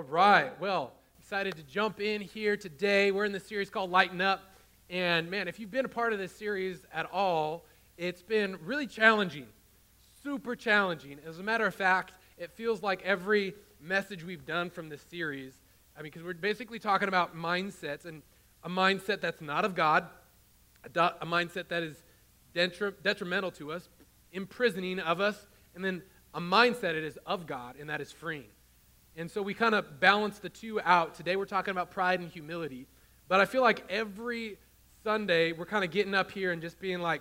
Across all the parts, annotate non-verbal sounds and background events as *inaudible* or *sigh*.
All right. Well, excited to jump in here today. We're in the series called Lighten Up. And man, if you've been a part of this series at all, it's been really challenging. Super challenging. As a matter of fact, it feels like every message we've done from this series, I mean, because we're basically talking about mindsets and a mindset that's not of God, a, do- a mindset that is detri- detrimental to us, imprisoning of us, and then a mindset that is of God and that is freeing. And so we kind of balance the two out. Today we're talking about pride and humility. But I feel like every Sunday we're kind of getting up here and just being like,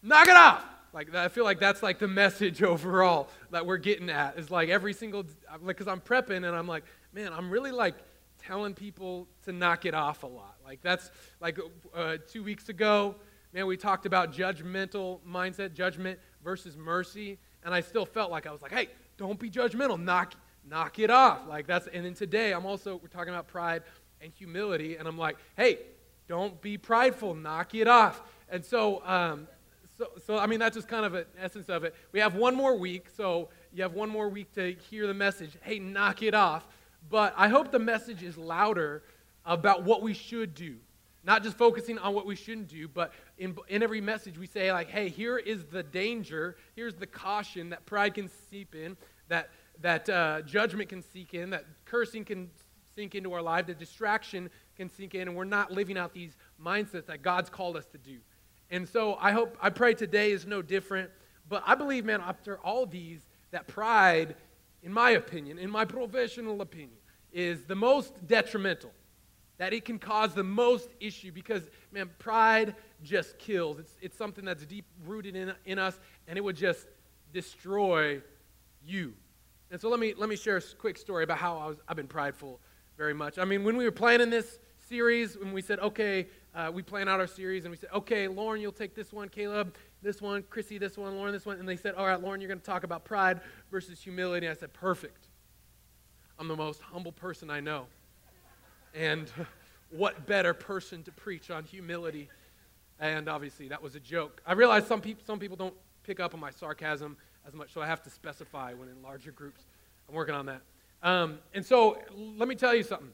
knock it off. Like I feel like that's like the message *laughs* overall that we're getting at is like every single like because I'm prepping and I'm like, man, I'm really like telling people to knock it off a lot. Like that's like uh, two weeks ago, man, we talked about judgmental mindset, judgment versus mercy, and I still felt like I was like, hey, don't be judgmental, knock knock it off. Like that's and then today I'm also we're talking about pride and humility, and I'm like, hey, don't be prideful, knock it off. And so, um, so, so I mean that's just kind of an essence of it. We have one more week, so you have one more week to hear the message. Hey, knock it off. But I hope the message is louder about what we should do. Not just focusing on what we shouldn't do, but in, in every message we say, like, hey, here is the danger, here's the caution that pride can seep in, that that uh, judgment can sink in, that cursing can sink into our life, that distraction can sink in, and we're not living out these mindsets that God's called us to do. And so I hope, I pray today is no different. But I believe, man, after all these, that pride, in my opinion, in my professional opinion, is the most detrimental. That it can cause the most issue because, man, pride just kills. It's, it's something that's deep rooted in, in us, and it would just destroy you. And so let me, let me share a quick story about how I was, I've been prideful very much. I mean, when we were planning this series, when we said, okay, uh, we plan out our series, and we said, okay, Lauren, you'll take this one, Caleb, this one, Chrissy, this one, Lauren, this one. And they said, all right, Lauren, you're going to talk about pride versus humility. And I said, perfect. I'm the most humble person I know. And *laughs* what better person to preach on humility? And obviously, that was a joke. I realize some, peop- some people don't pick up on my sarcasm as much, so I have to specify when in larger groups. I'm working on that. Um, and so let me tell you something.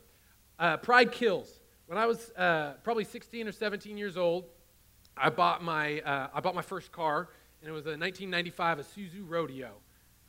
Uh, pride kills. When I was uh, probably 16 or 17 years old, I bought my uh, I bought my first car, and it was a 1995 Isuzu Rodeo.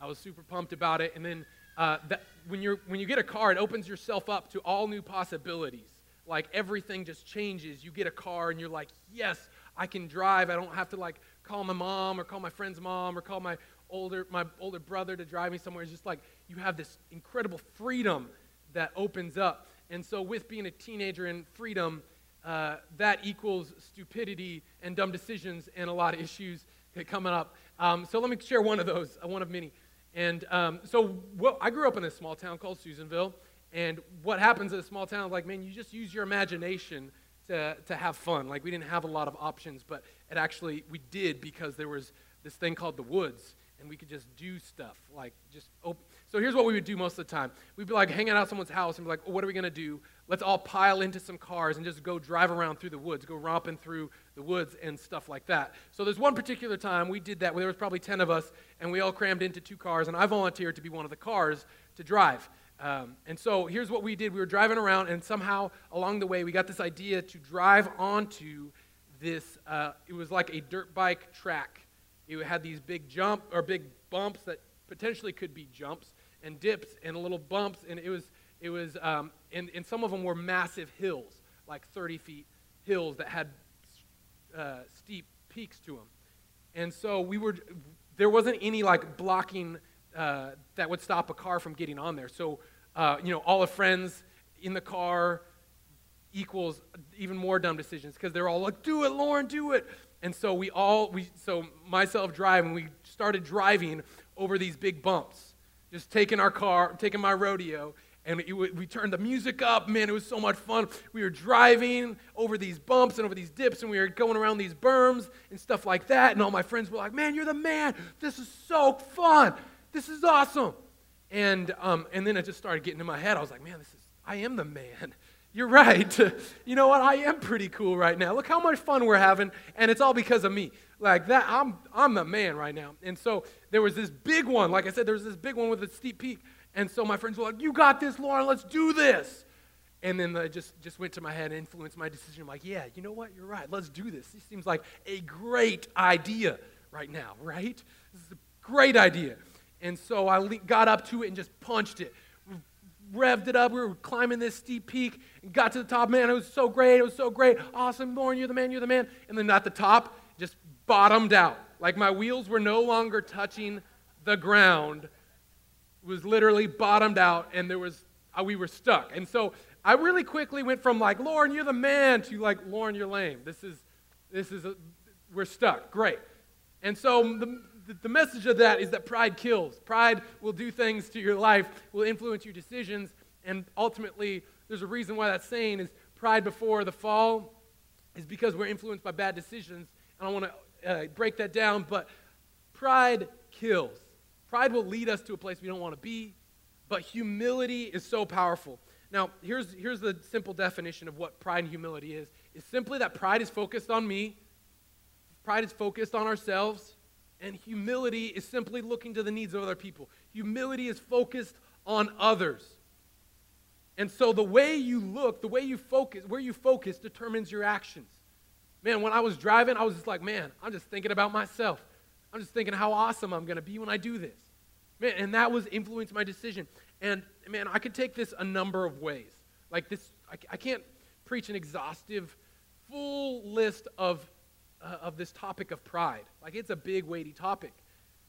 I was super pumped about it. And then uh, that, when you when you get a car, it opens yourself up to all new possibilities. Like everything just changes. You get a car, and you're like, yes, I can drive. I don't have to like call my mom or call my friend's mom or call my older, my older brother to drive me somewhere. It's just like you have this incredible freedom that opens up. And so, with being a teenager and freedom, uh, that equals stupidity and dumb decisions and a lot of issues that coming up. Um, so, let me share one of those, uh, one of many. And um, so, what, I grew up in a small town called Susanville. And what happens in a small town, like, man, you just use your imagination to, to have fun. Like, we didn't have a lot of options, but it actually, we did because there was this thing called the woods and we could just do stuff like just open. So here's what we would do most of the time. We'd be like hanging out someone's house and be like, oh, what are we going to do? Let's all pile into some cars and just go drive around through the woods, go romping through the woods and stuff like that. So there's one particular time we did that where there was probably 10 of us and we all crammed into two cars and I volunteered to be one of the cars to drive. Um, and so here's what we did. We were driving around and somehow along the way we got this idea to drive onto this, uh, it was like a dirt bike track it had these big jump or big bumps that potentially could be jumps and dips and little bumps, and it was it was um, and, and some of them were massive hills, like 30 feet hills that had uh, steep peaks to them. And so we were there wasn't any like blocking uh, that would stop a car from getting on there. So uh, you know all the friends in the car equals even more dumb decisions because they're all like, "Do it, Lauren, do it." And so we all, we, so myself driving, we started driving over these big bumps, just taking our car, taking my rodeo, and we, we turned the music up. Man, it was so much fun. We were driving over these bumps and over these dips, and we were going around these berms and stuff like that. And all my friends were like, "Man, you're the man! This is so fun! This is awesome!" And um, and then it just started getting in my head. I was like, "Man, this is I am the man." *laughs* You're right. *laughs* You know what? I am pretty cool right now. Look how much fun we're having, and it's all because of me. Like that, I'm I'm the man right now. And so there was this big one. Like I said, there was this big one with a steep peak, And so my friends were like, You got this, Lauren, let's do this. And then it just, just went to my head and influenced my decision. I'm like, Yeah, you know what? You're right. Let's do this. This seems like a great idea right now, right? This is a great idea. And so I got up to it and just punched it. Revved it up. We were climbing this steep peak and got to the top. Man, it was so great. It was so great. Awesome. Lauren, you're the man. You're the man. And then at the top, just bottomed out. Like my wheels were no longer touching the ground. It was literally bottomed out, and there was uh, we were stuck. And so I really quickly went from like, Lauren, you're the man, to like, Lauren, you're lame. This is, this is, a, we're stuck. Great. And so the, the message of that is that pride kills. Pride will do things to your life, will influence your decisions, and ultimately, there's a reason why that saying is pride before the fall is because we're influenced by bad decisions. And I want to uh, break that down, but pride kills. Pride will lead us to a place we don't want to be, but humility is so powerful. Now, here's, here's the simple definition of what pride and humility is. It's simply that pride is focused on me, pride is focused on ourselves, and humility is simply looking to the needs of other people. Humility is focused on others. And so the way you look, the way you focus, where you focus determines your actions. Man, when I was driving, I was just like, man, I'm just thinking about myself. I'm just thinking how awesome I'm going to be when I do this. Man, and that was influenced my decision. And man, I could take this a number of ways. Like this, I, I can't preach an exhaustive, full list of, uh, of this topic of pride. Like it's a big, weighty topic.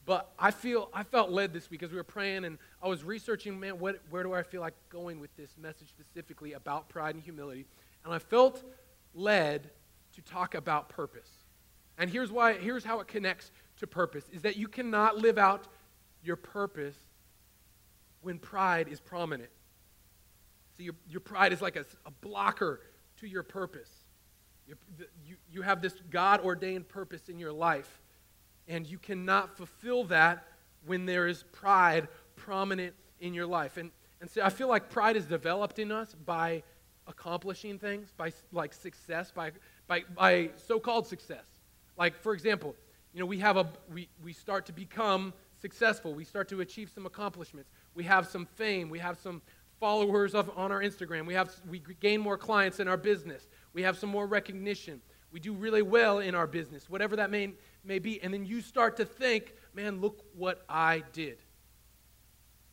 But I feel I felt led this week as we were praying and I was researching, man, what, where do I feel like going with this message specifically about pride and humility? And I felt led to talk about purpose. And here's why, here's how it connects to purpose is that you cannot live out your purpose when pride is prominent. See, your, your pride is like a, a blocker to your purpose. You, you, have this God ordained purpose in your life, and you cannot fulfill that when there is pride prominent in your life. And, and so I feel like pride is developed in us by accomplishing things, by like success, by, by, by so called success. Like, for example, you know, we have a, we, we start to become successful. We start to achieve some accomplishments. We have some fame. We have some followers of, on our Instagram. We, have, we gain more clients in our business. We have some more recognition. We do really well in our business, whatever that may, may be. And then you start to think, man, look what I did.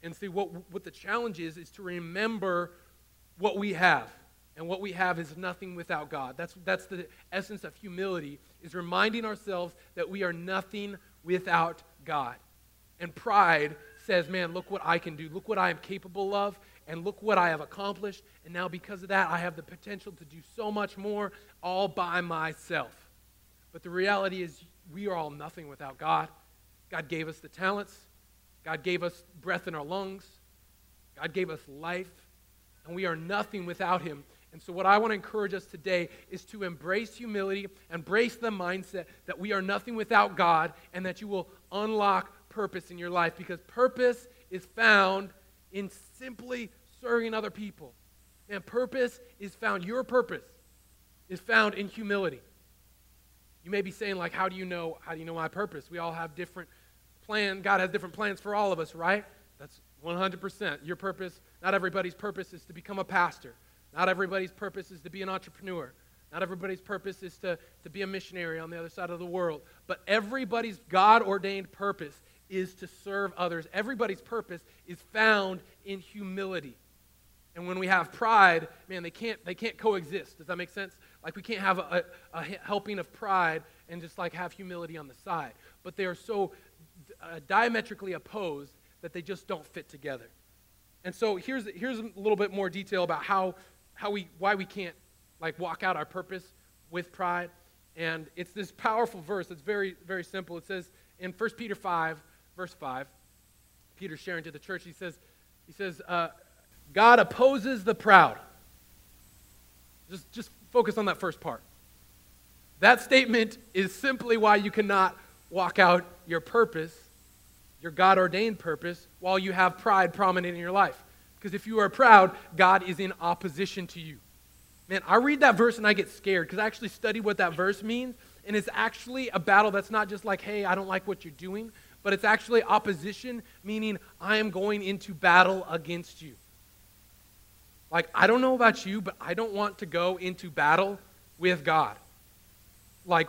And see, what, what the challenge is, is to remember what we have. And what we have is nothing without God. That's, that's the essence of humility, is reminding ourselves that we are nothing without God. And pride says, man, look what I can do. Look what I am capable of. And look what I have accomplished. And now, because of that, I have the potential to do so much more all by myself. But the reality is, we are all nothing without God. God gave us the talents, God gave us breath in our lungs, God gave us life, and we are nothing without Him. And so, what I want to encourage us today is to embrace humility, embrace the mindset that we are nothing without God, and that you will unlock purpose in your life because purpose is found in simply serving other people. And purpose is found, your purpose is found in humility. You may be saying, like, how do you know, how do you know my purpose? We all have different plans. God has different plans for all of us, right? That's 100%. Your purpose, not everybody's purpose is to become a pastor. Not everybody's purpose is to be an entrepreneur. Not everybody's purpose is to, to be a missionary on the other side of the world. But everybody's God ordained purpose is to serve others. Everybody's purpose is found in humility. And when we have pride, man, they can't, they can't coexist. Does that make sense? Like we can't have a, a, a helping of pride and just like have humility on the side. But they are so uh, diametrically opposed that they just don't fit together. And so here's, here's a little bit more detail about how, how we, why we can't like walk out our purpose with pride. And it's this powerful verse. It's very, very simple. It says in 1 Peter 5, verse 5, Peter's sharing to the church, he says, he says uh, God opposes the proud. Just, just focus on that first part. That statement is simply why you cannot walk out your purpose, your God ordained purpose, while you have pride prominent in your life. Because if you are proud, God is in opposition to you. Man, I read that verse and I get scared because I actually study what that verse means. And it's actually a battle that's not just like, hey, I don't like what you're doing, but it's actually opposition, meaning I am going into battle against you. Like, I don't know about you, but I don't want to go into battle with God. Like,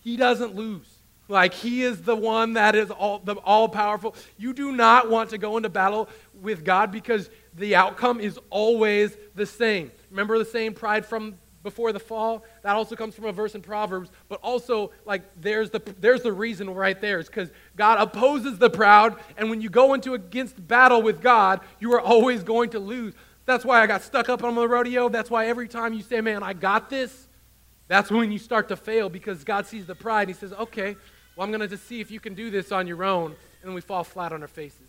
He doesn't lose. Like, He is the one that is all, the all powerful. You do not want to go into battle with God because the outcome is always the same. Remember the same pride from before the fall? That also comes from a verse in Proverbs, but also, like, there's the, there's the reason right there. It's because God opposes the proud, and when you go into against battle with God, you are always going to lose. That's why I got stuck up on the rodeo. That's why every time you say, man, I got this, that's when you start to fail because God sees the pride. And He says, okay, well, I'm going to just see if you can do this on your own. And we fall flat on our faces.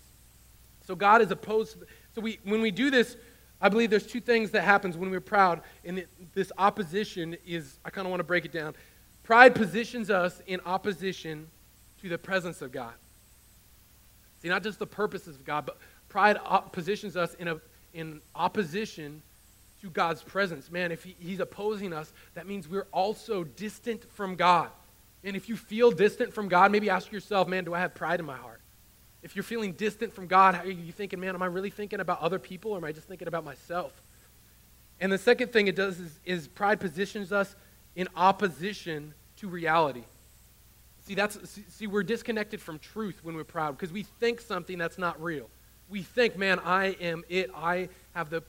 So God is opposed. So we, when we do this, I believe there's two things that happens when we're proud. And it, this opposition is, I kind of want to break it down. Pride positions us in opposition to the presence of God. See, not just the purposes of God, but pride op- positions us in a in opposition to God's presence. Man, if he, he's opposing us, that means we're also distant from God. And if you feel distant from God, maybe ask yourself, man, do I have pride in my heart? If you're feeling distant from God, are you thinking, man, am I really thinking about other people or am I just thinking about myself? And the second thing it does is, is pride positions us in opposition to reality. See, that's see, we're disconnected from truth when we're proud because we think something that's not real we think, man, I am it. I have the,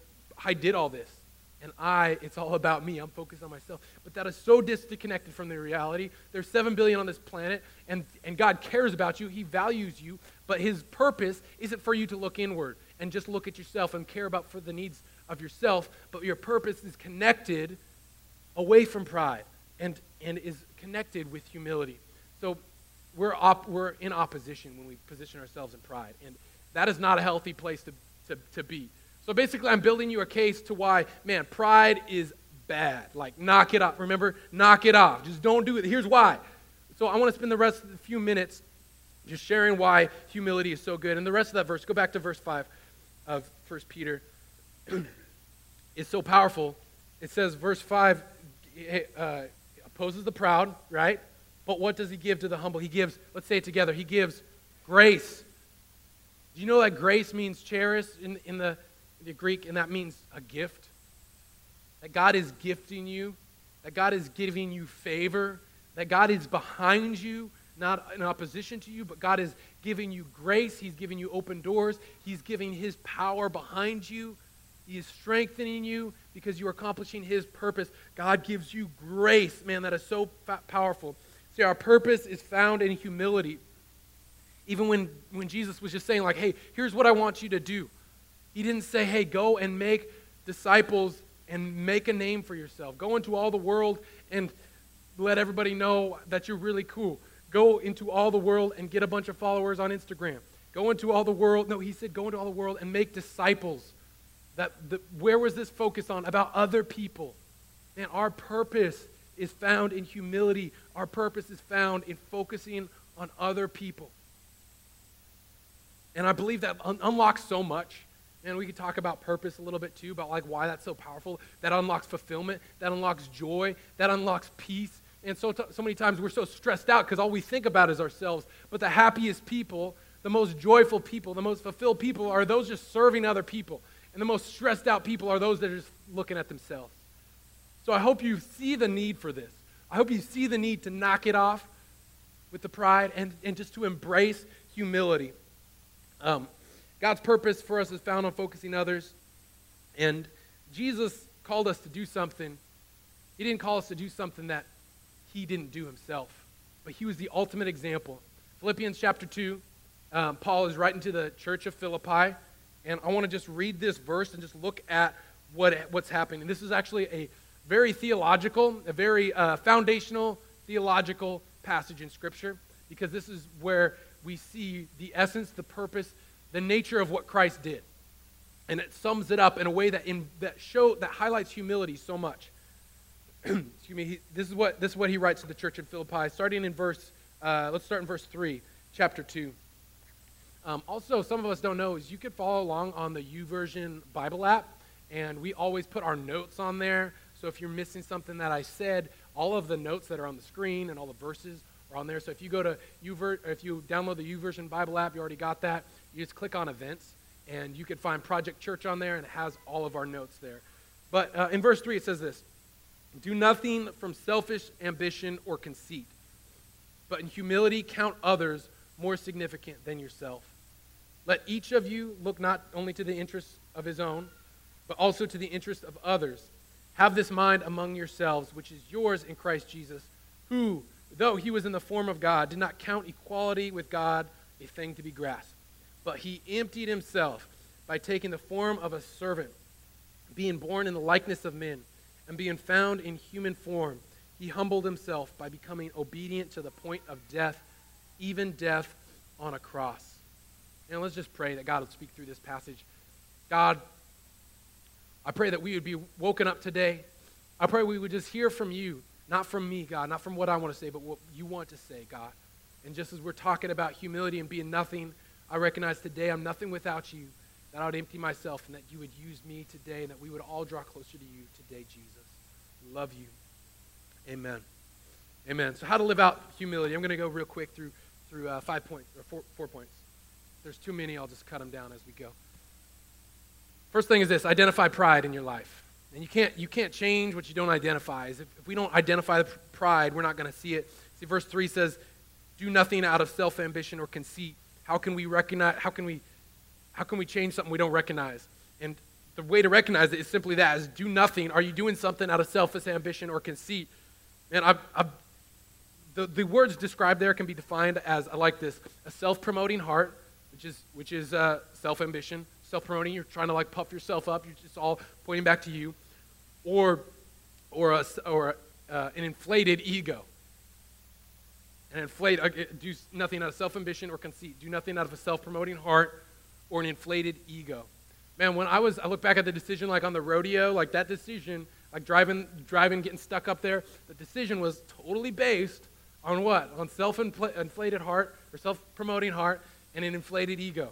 I did all this. And I, it's all about me. I'm focused on myself. But that is so disconnected from the reality. There's 7 billion on this planet, and, and God cares about you. He values you. But his purpose isn't for you to look inward and just look at yourself and care about for the needs of yourself. But your purpose is connected away from pride and, and is connected with humility. So we're, op, we're in opposition when we position ourselves in pride. And that is not a healthy place to, to, to be. So basically, I'm building you a case to why, man, pride is bad. Like, knock it off. Remember, knock it off. Just don't do it. Here's why. So I want to spend the rest of the few minutes just sharing why humility is so good. And the rest of that verse, go back to verse 5 of 1 Peter, *clears throat* is so powerful. It says, verse 5 uh, opposes the proud, right? But what does he give to the humble? He gives, let's say it together, he gives grace do you know that grace means charis in, in the, the Greek, and that means a gift? That God is gifting you, that God is giving you favor, that God is behind you, not in opposition to you, but God is giving you grace. He's giving you open doors. He's giving His power behind you. He is strengthening you because you are accomplishing His purpose. God gives you grace. Man, that is so powerful. See, our purpose is found in humility. Even when, when Jesus was just saying, like, hey, here's what I want you to do. He didn't say, hey, go and make disciples and make a name for yourself. Go into all the world and let everybody know that you're really cool. Go into all the world and get a bunch of followers on Instagram. Go into all the world. No, he said, go into all the world and make disciples. That the, where was this focus on? About other people. Man, our purpose is found in humility. Our purpose is found in focusing on other people. And I believe that un- unlocks so much. And we could talk about purpose a little bit too, about like why that's so powerful. That unlocks fulfillment, that unlocks joy, that unlocks peace. And so, t- so many times we're so stressed out because all we think about is ourselves. But the happiest people, the most joyful people, the most fulfilled people are those just serving other people. And the most stressed out people are those that are just looking at themselves. So I hope you see the need for this. I hope you see the need to knock it off with the pride and, and just to embrace humility. Um, God's purpose for us is found on focusing others. And Jesus called us to do something. He didn't call us to do something that he didn't do himself, but he was the ultimate example. Philippians chapter 2, um, Paul is writing to the church of Philippi. And I want to just read this verse and just look at what, what's happening. And this is actually a very theological, a very uh, foundational theological passage in Scripture because this is where we see the essence, the purpose, the nature of what Christ did. And it sums it up in a way that, in, that, show, that highlights humility so much. *clears throat* Excuse me. He, this, is what, this is what he writes to the church in Philippi, starting in verse, uh, let's start in verse 3, chapter 2. Um, also, some of us don't know is you could follow along on the YouVersion Bible app, and we always put our notes on there. So if you're missing something that I said, all of the notes that are on the screen and all the verses are on there. So if you go to Uver, if you download the YouVersion Bible app, you already got that. You just click on events, and you can find Project Church on there, and it has all of our notes there. But uh, in verse 3, it says this Do nothing from selfish ambition or conceit, but in humility count others more significant than yourself. Let each of you look not only to the interests of his own, but also to the interests of others. Have this mind among yourselves, which is yours in Christ Jesus, who, though he was in the form of God, did not count equality with God a thing to be grasped. But he emptied himself by taking the form of a servant, being born in the likeness of men, and being found in human form. He humbled himself by becoming obedient to the point of death, even death on a cross. And let's just pray that God will speak through this passage. God, I pray that we would be woken up today. I pray we would just hear from you, not from me, God, not from what I want to say, but what you want to say, God. And just as we're talking about humility and being nothing, I recognize today I'm nothing without you, that I would empty myself and that you would use me today and that we would all draw closer to you today, Jesus. Love you. Amen. Amen. So, how to live out humility? I'm going to go real quick through through uh, five points or four, four points. If there's too many. I'll just cut them down as we go. First thing is this: identify pride in your life, and you can't you can't change what you don't identify. If, if we don't identify the pride, we're not going to see it. See, verse three says, "Do nothing out of self ambition or conceit." How can we recognize? How can we how can we change something we don't recognize? And the way to recognize it is simply that: is do nothing. Are you doing something out of selfish ambition or conceit? And I've, I've, the, the words described there can be defined as, I like this, a self-promoting heart, which is, which is uh, self-ambition, self-promoting. You're trying to like puff yourself up. You're just all pointing back to you. Or, or, a, or uh, an inflated ego. And inflate, uh, do nothing out of self-ambition or conceit. Do nothing out of a self-promoting heart or an inflated ego. Man, when I was, I look back at the decision like on the rodeo, like that decision like driving, driving, getting stuck up there. The decision was totally based on what? On self-inflated heart or self-promoting heart and an inflated ego.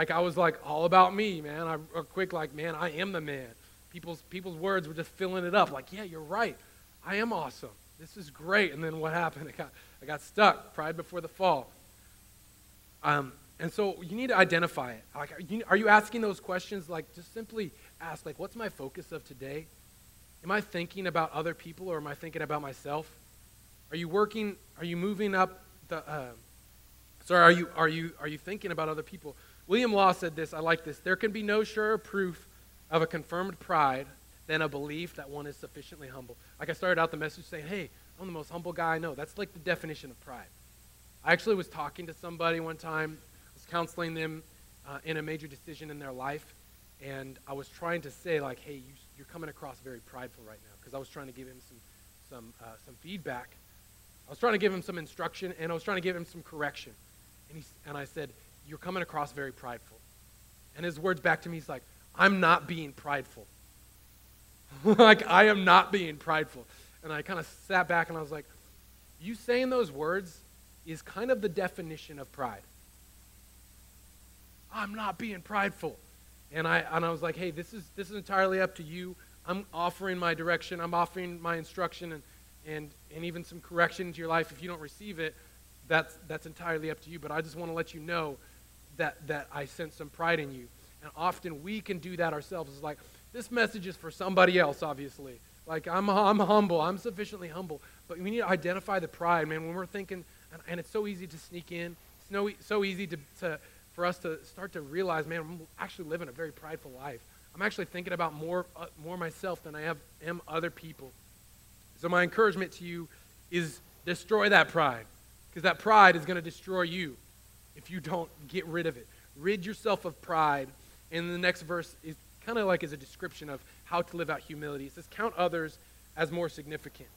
Like I was like all about me, man. I or quick like, man, I am the man. People's people's words were just filling it up. Like, yeah, you're right. I am awesome. This is great. And then what *laughs* happened? I got I got stuck. Pride before the fall. Um, and so you need to identify it. Like, are you, are you asking those questions? Like, just simply ask, like, what's my focus of today? Am I thinking about other people or am I thinking about myself? Are you working? Are you moving up the? Uh, sorry, are you are you are you thinking about other people? William Law said this. I like this. There can be no surer proof of a confirmed pride than a belief that one is sufficiently humble. Like I started out the message saying, "Hey, I'm the most humble guy I know." That's like the definition of pride. I actually was talking to somebody one time. I was counseling them uh, in a major decision in their life, and I was trying to say like, "Hey, you you're coming across very prideful right now because I was trying to give him some, some, uh, some feedback. I was trying to give him some instruction and I was trying to give him some correction. And, he, and I said, You're coming across very prideful. And his words back to me, he's like, I'm not being prideful. *laughs* like, I am not being prideful. And I kind of sat back and I was like, You saying those words is kind of the definition of pride. I'm not being prideful. And I, and I was like, hey, this is, this is entirely up to you. I'm offering my direction, I'm offering my instruction, and, and, and even some correction into your life. If you don't receive it, that's, that's entirely up to you. But I just want to let you know that, that I sense some pride in you. And often we can do that ourselves. It's like, this message is for somebody else, obviously. Like, I'm, I'm humble, I'm sufficiently humble. But we need to identify the pride, man. When we're thinking, and, and it's so easy to sneak in, it's no, so easy to, to, for us to start to realize, man, I'm actually living a very prideful life. I'm actually thinking about more, uh, more myself than I have, am other people. So my encouragement to you is destroy that pride, because that pride is going to destroy you if you don't get rid of it. Rid yourself of pride. And the next verse is kind of like is a description of how to live out humility. It says, count others as more significant.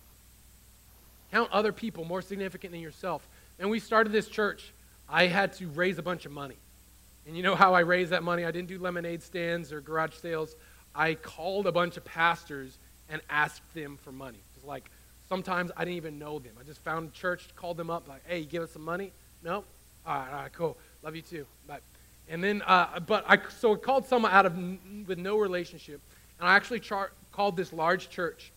Count other people more significant than yourself. And we started this church. I had to raise a bunch of money. And you know how I raised that money? I didn't do lemonade stands or garage sales. I called a bunch of pastors and asked them for money. It's like sometimes I didn't even know them. I just found a church, called them up, like, hey, give us some money? No? All right, all right, cool. Love you too. Bye. And then, uh, but I, so I called someone out of, with no relationship. And I actually char- called this large church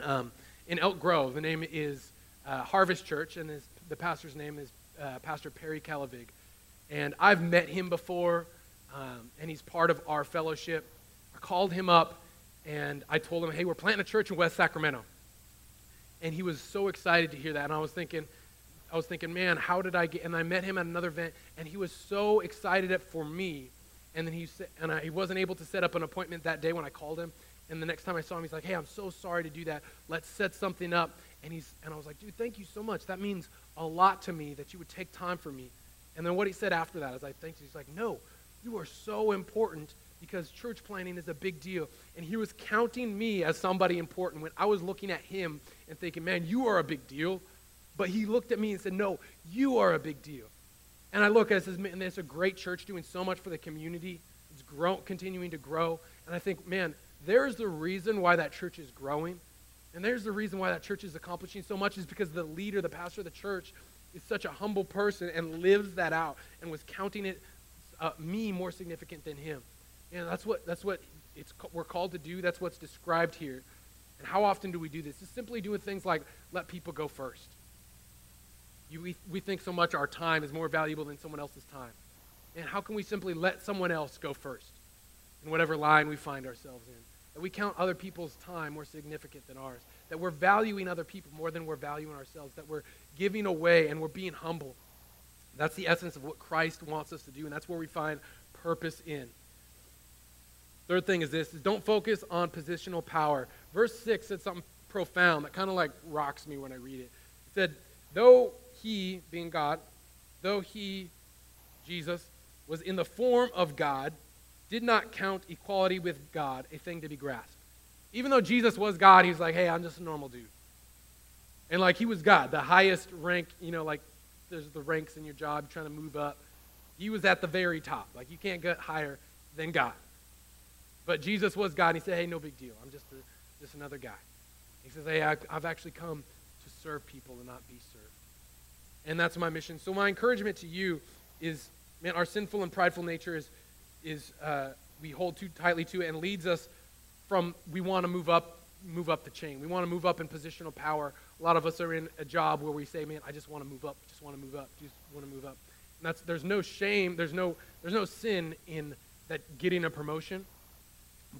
um, in Elk Grove. The name is uh, Harvest Church, and the pastor's name is uh, Pastor Perry Calavig. And I've met him before, um, and he's part of our fellowship. I called him up, and I told him, hey, we're planting a church in West Sacramento. And he was so excited to hear that. And I was thinking, I was thinking, man, how did I get? And I met him at another event, and he was so excited for me. And then he said, and I, he wasn't able to set up an appointment that day when I called him. And the next time I saw him, he's like, hey, I'm so sorry to do that. Let's set something up. And, he's, and I was like, dude, thank you so much. That means a lot to me that you would take time for me. And then what he said after that is, I thank you. He's like, no, you are so important because church planning is a big deal. And he was counting me as somebody important when I was looking at him and thinking, man, you are a big deal. But he looked at me and said, no, you are a big deal. And I look at this, and it's a great church doing so much for the community. It's grow, continuing to grow. And I think, man, there's the reason why that church is growing. And there's the reason why that church is accomplishing so much is because the leader, the pastor of the church, is such a humble person and lives that out and was counting it uh, me more significant than him. And that's what that's what it's we're called to do. That's what's described here. And how often do we do this? It's simply doing things like let people go first. You, we, we think so much our time is more valuable than someone else's time. And how can we simply let someone else go first in whatever line we find ourselves in? That we count other people's time more significant than ours. That we're valuing other people more than we're valuing ourselves. That we're giving away and we're being humble. That's the essence of what Christ wants us to do, and that's where we find purpose in. Third thing is this is don't focus on positional power. Verse 6 said something profound that kind of like rocks me when I read it. It said, Though he, being God, though he, Jesus, was in the form of God, did not count equality with God a thing to be grasped. Even though Jesus was God, he was like, hey, I'm just a normal dude. And like he was God, the highest rank, you know, like there's the ranks in your job, trying to move up. He was at the very top. Like you can't get higher than God. But Jesus was God. And he said, hey, no big deal. I'm just, a, just another guy. He says, hey, I, I've actually come to serve people and not be served. And that's my mission. So my encouragement to you is, man, our sinful and prideful nature is, is uh, we hold too tightly to it and leads us from we want to move up, move up the chain. We want to move up in positional power. A lot of us are in a job where we say, man, I just want to move up, just want to move up, just want to move up. And that's, there's no shame, there's no, there's no sin in that getting a promotion.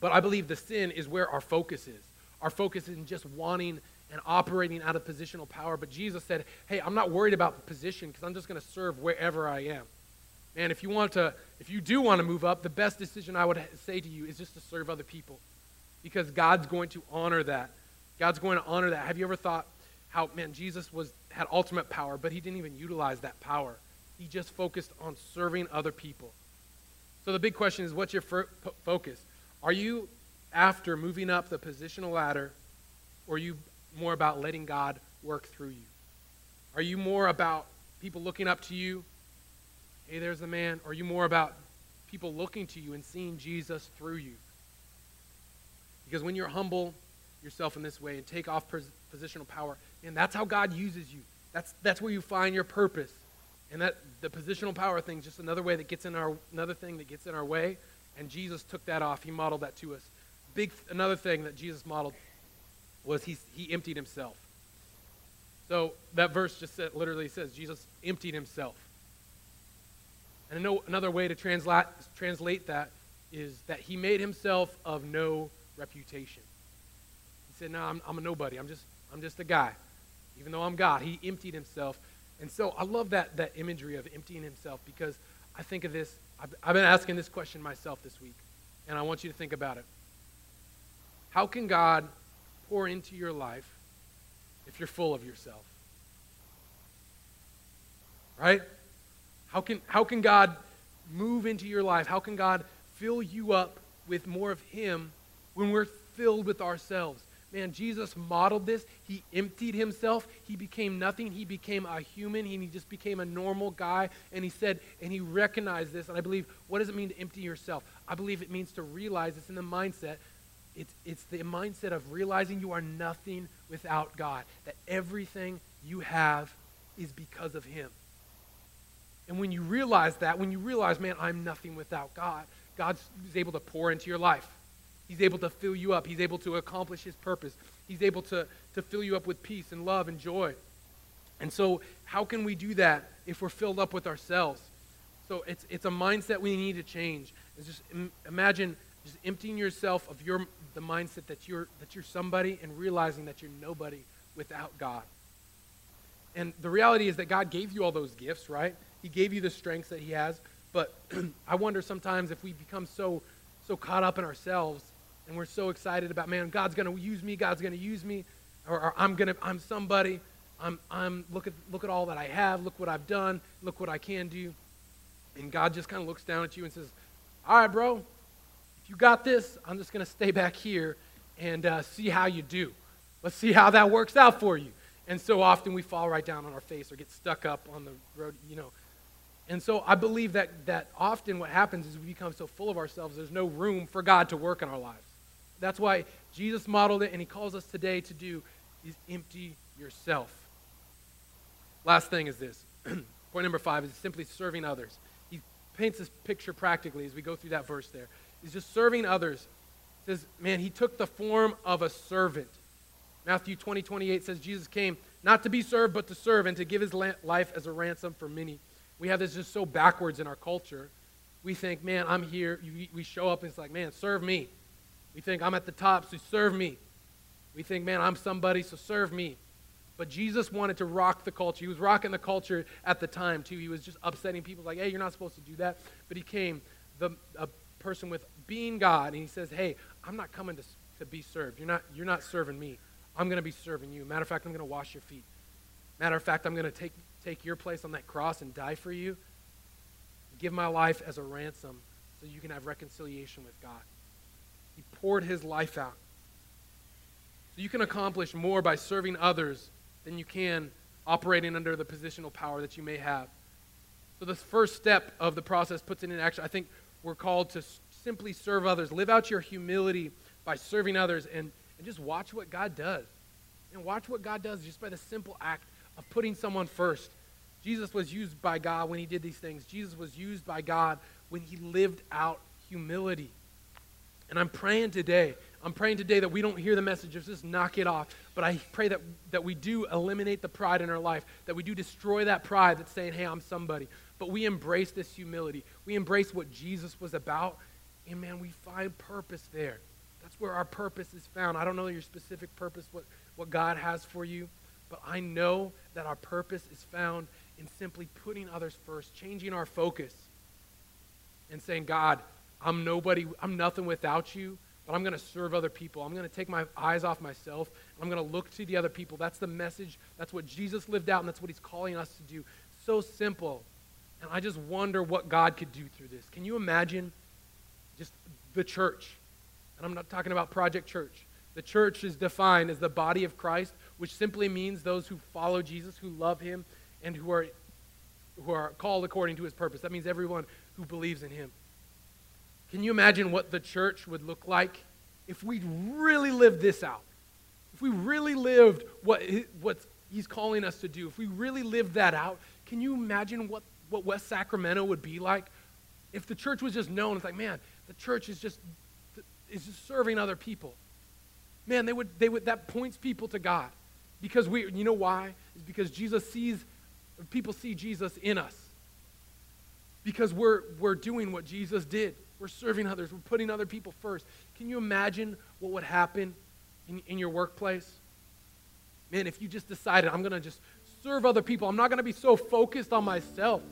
But I believe the sin is where our focus is. Our focus is in just wanting and operating out of positional power. But Jesus said, hey, I'm not worried about the position because I'm just going to serve wherever I am. Man, if you want to, if you do want to move up, the best decision I would say to you is just to serve other people. Because God's going to honor that. God's going to honor that. Have you ever thought how, man, Jesus was had ultimate power, but he didn't even utilize that power. He just focused on serving other people. So the big question is, what's your focus? Are you after moving up the positional ladder, or you more about letting God work through you? Are you more about people looking up to you? Hey, there's the man. Or are you more about people looking to you and seeing Jesus through you? Because when you're humble yourself in this way and take off positional power, and that's how God uses you. That's, that's where you find your purpose. And that the positional power thing is just another way that gets in our another thing that gets in our way. And Jesus took that off. He modeled that to us. Big another thing that Jesus modeled was he, he emptied himself. So that verse just said, literally says Jesus emptied himself. And another way to translate, translate that is that he made himself of no reputation. He said, No, I'm, I'm a nobody. I'm just, I'm just a guy. Even though I'm God, he emptied himself. And so I love that, that imagery of emptying himself because I think of this. I've, I've been asking this question myself this week, and I want you to think about it. How can God pour into your life if you're full of yourself? Right? How can, how can God move into your life? How can God fill you up with more of Him when we're filled with ourselves? Man, Jesus modeled this. He emptied himself. He became nothing. He became a human. He just became a normal guy. And he said, and he recognized this. And I believe, what does it mean to empty yourself? I believe it means to realize it's in the mindset it's, it's the mindset of realizing you are nothing without God, that everything you have is because of Him. And when you realize that, when you realize, man, I'm nothing without God, God is able to pour into your life. He's able to fill you up. He's able to accomplish His purpose. He's able to, to fill you up with peace and love and joy. And so, how can we do that if we're filled up with ourselves? So, it's, it's a mindset we need to change. It's just imagine just emptying yourself of your, the mindset that you're, that you're somebody and realizing that you're nobody without God. And the reality is that God gave you all those gifts, right? He gave you the strengths that He has. But *clears throat* I wonder sometimes if we become so, so caught up in ourselves and we're so excited about, man, God's going to use me, God's going to use me, or, or I'm going to, I'm somebody. I'm, I'm, look at, look at all that I have, look what I've done, look what I can do. And God just kind of looks down at you and says, all right, bro, if you got this, I'm just going to stay back here and uh, see how you do. Let's see how that works out for you. And so often we fall right down on our face or get stuck up on the road, you know. And so I believe that, that often what happens is we become so full of ourselves, there's no room for God to work in our lives. That's why Jesus modeled it, and he calls us today to do is empty yourself. Last thing is this. *clears throat* Point number five is simply serving others. He paints this picture practically as we go through that verse there. He's just serving others. He says, man, he took the form of a servant. Matthew 20, 28 says, Jesus came not to be served, but to serve and to give his life as a ransom for many. We have this just so backwards in our culture. We think, man, I'm here. We show up and it's like, man, serve me. We think, I'm at the top, so serve me. We think, man, I'm somebody, so serve me. But Jesus wanted to rock the culture. He was rocking the culture at the time, too. He was just upsetting people, like, hey, you're not supposed to do that. But he came, the, a person with being God, and he says, hey, I'm not coming to, to be served. You're not, you're not serving me. I'm going to be serving you. Matter of fact, I'm going to wash your feet. Matter of fact, I'm going to take, take your place on that cross and die for you. Give my life as a ransom so you can have reconciliation with God. He poured his life out. So you can accomplish more by serving others than you can operating under the positional power that you may have. So, this first step of the process puts it in action. I think we're called to simply serve others. Live out your humility by serving others and, and just watch what God does. And watch what God does just by the simple act of putting someone first. Jesus was used by God when he did these things. Jesus was used by God when he lived out humility. And I'm praying today, I'm praying today that we don't hear the message of just knock it off, but I pray that, that we do eliminate the pride in our life, that we do destroy that pride that's saying, hey, I'm somebody. But we embrace this humility. We embrace what Jesus was about, and man, we find purpose there. That's where our purpose is found. I don't know your specific purpose, what, what God has for you, but I know that our purpose is found in simply putting others first, changing our focus, and saying, God, I'm nobody, I'm nothing without you, but I'm going to serve other people. I'm going to take my eyes off myself. I'm going to look to the other people. That's the message. That's what Jesus lived out, and that's what he's calling us to do. So simple. And I just wonder what God could do through this. Can you imagine just the church? And I'm not talking about Project Church. The church is defined as the body of Christ, which simply means those who follow Jesus, who love him, and who are, who are called according to his purpose. That means everyone who believes in him. Can you imagine what the church would look like if we really lived this out? If we really lived what, what he's calling us to do, if we really lived that out, can you imagine what, what West Sacramento would be like? If the church was just known, it's like, man, the church is just, is just serving other people. Man, they would, they would, that points people to God. Because we, you know why? It's because Jesus sees, people see Jesus in us. Because we're, we're doing what Jesus did. We're serving others. We're putting other people first. Can you imagine what would happen in, in your workplace? Man, if you just decided, I'm going to just serve other people, I'm not going to be so focused on myself.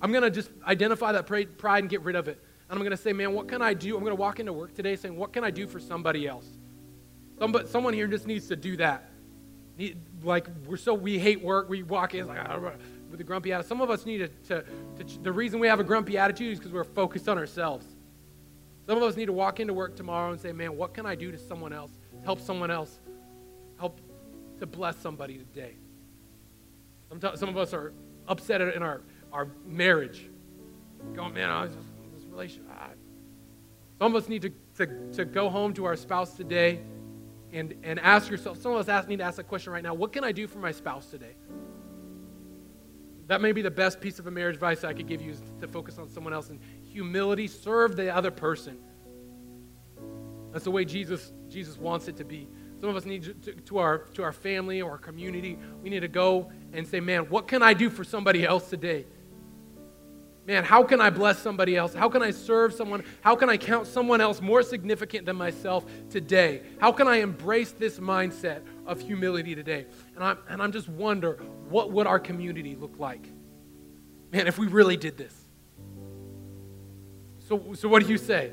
I'm going to just identify that pride and get rid of it. And I'm going to say, man, what can I do? I'm going to walk into work today saying, what can I do for somebody else? Somebody, someone here just needs to do that. Like, we're so, we hate work. We walk in, like, ah, with a grumpy attitude. Some of us need to, to, to the reason we have a grumpy attitude is because we're focused on ourselves. Some of us need to walk into work tomorrow and say, man, what can I do to someone else? Help someone else. Help to bless somebody today. Sometimes, some of us are upset in our, our marriage. Going, man, I was just, this relationship. Some of us need to, to, to go home to our spouse today and, and ask yourself, some of us ask, need to ask that question right now what can I do for my spouse today? That may be the best piece of a marriage advice I could give you is to focus on someone else and humility, serve the other person. That's the way Jesus, Jesus wants it to be. Some of us need to, to, our, to our family or our community, we need to go and say, man, what can I do for somebody else today? Man, how can I bless somebody else? How can I serve someone? How can I count someone else more significant than myself today? How can I embrace this mindset of humility today? And I'm, and I'm just wonder, what would our community look like? Man, if we really did this. So, so what do you say?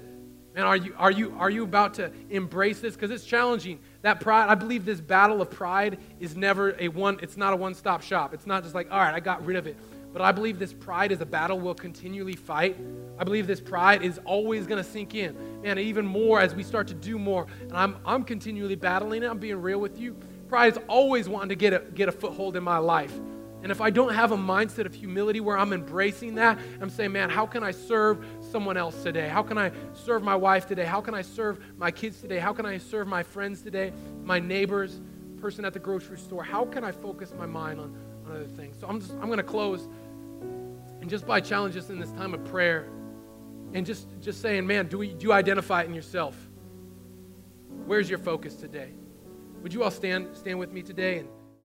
Man, are you, are you, are you about to embrace this? Because it's challenging. That pride, I believe this battle of pride is never a one, it's not a one-stop shop. It's not just like, all right, I got rid of it. But I believe this pride is a battle we'll continually fight. I believe this pride is always going to sink in. Man, even more as we start to do more. And I'm, I'm continually battling it. I'm being real with you. Pride is always wanting to get a, get a foothold in my life. And if I don't have a mindset of humility where I'm embracing that, I'm saying, man, how can I serve someone else today? How can I serve my wife today? How can I serve my kids today? How can I serve my friends today? My neighbors, person at the grocery store? How can I focus my mind on, on other things? So I'm I'm gonna close and just by challenge us in this time of prayer and just, just saying, man, do, we, do you identify it in yourself? Where's your focus today? Would you all stand, stand with me today? And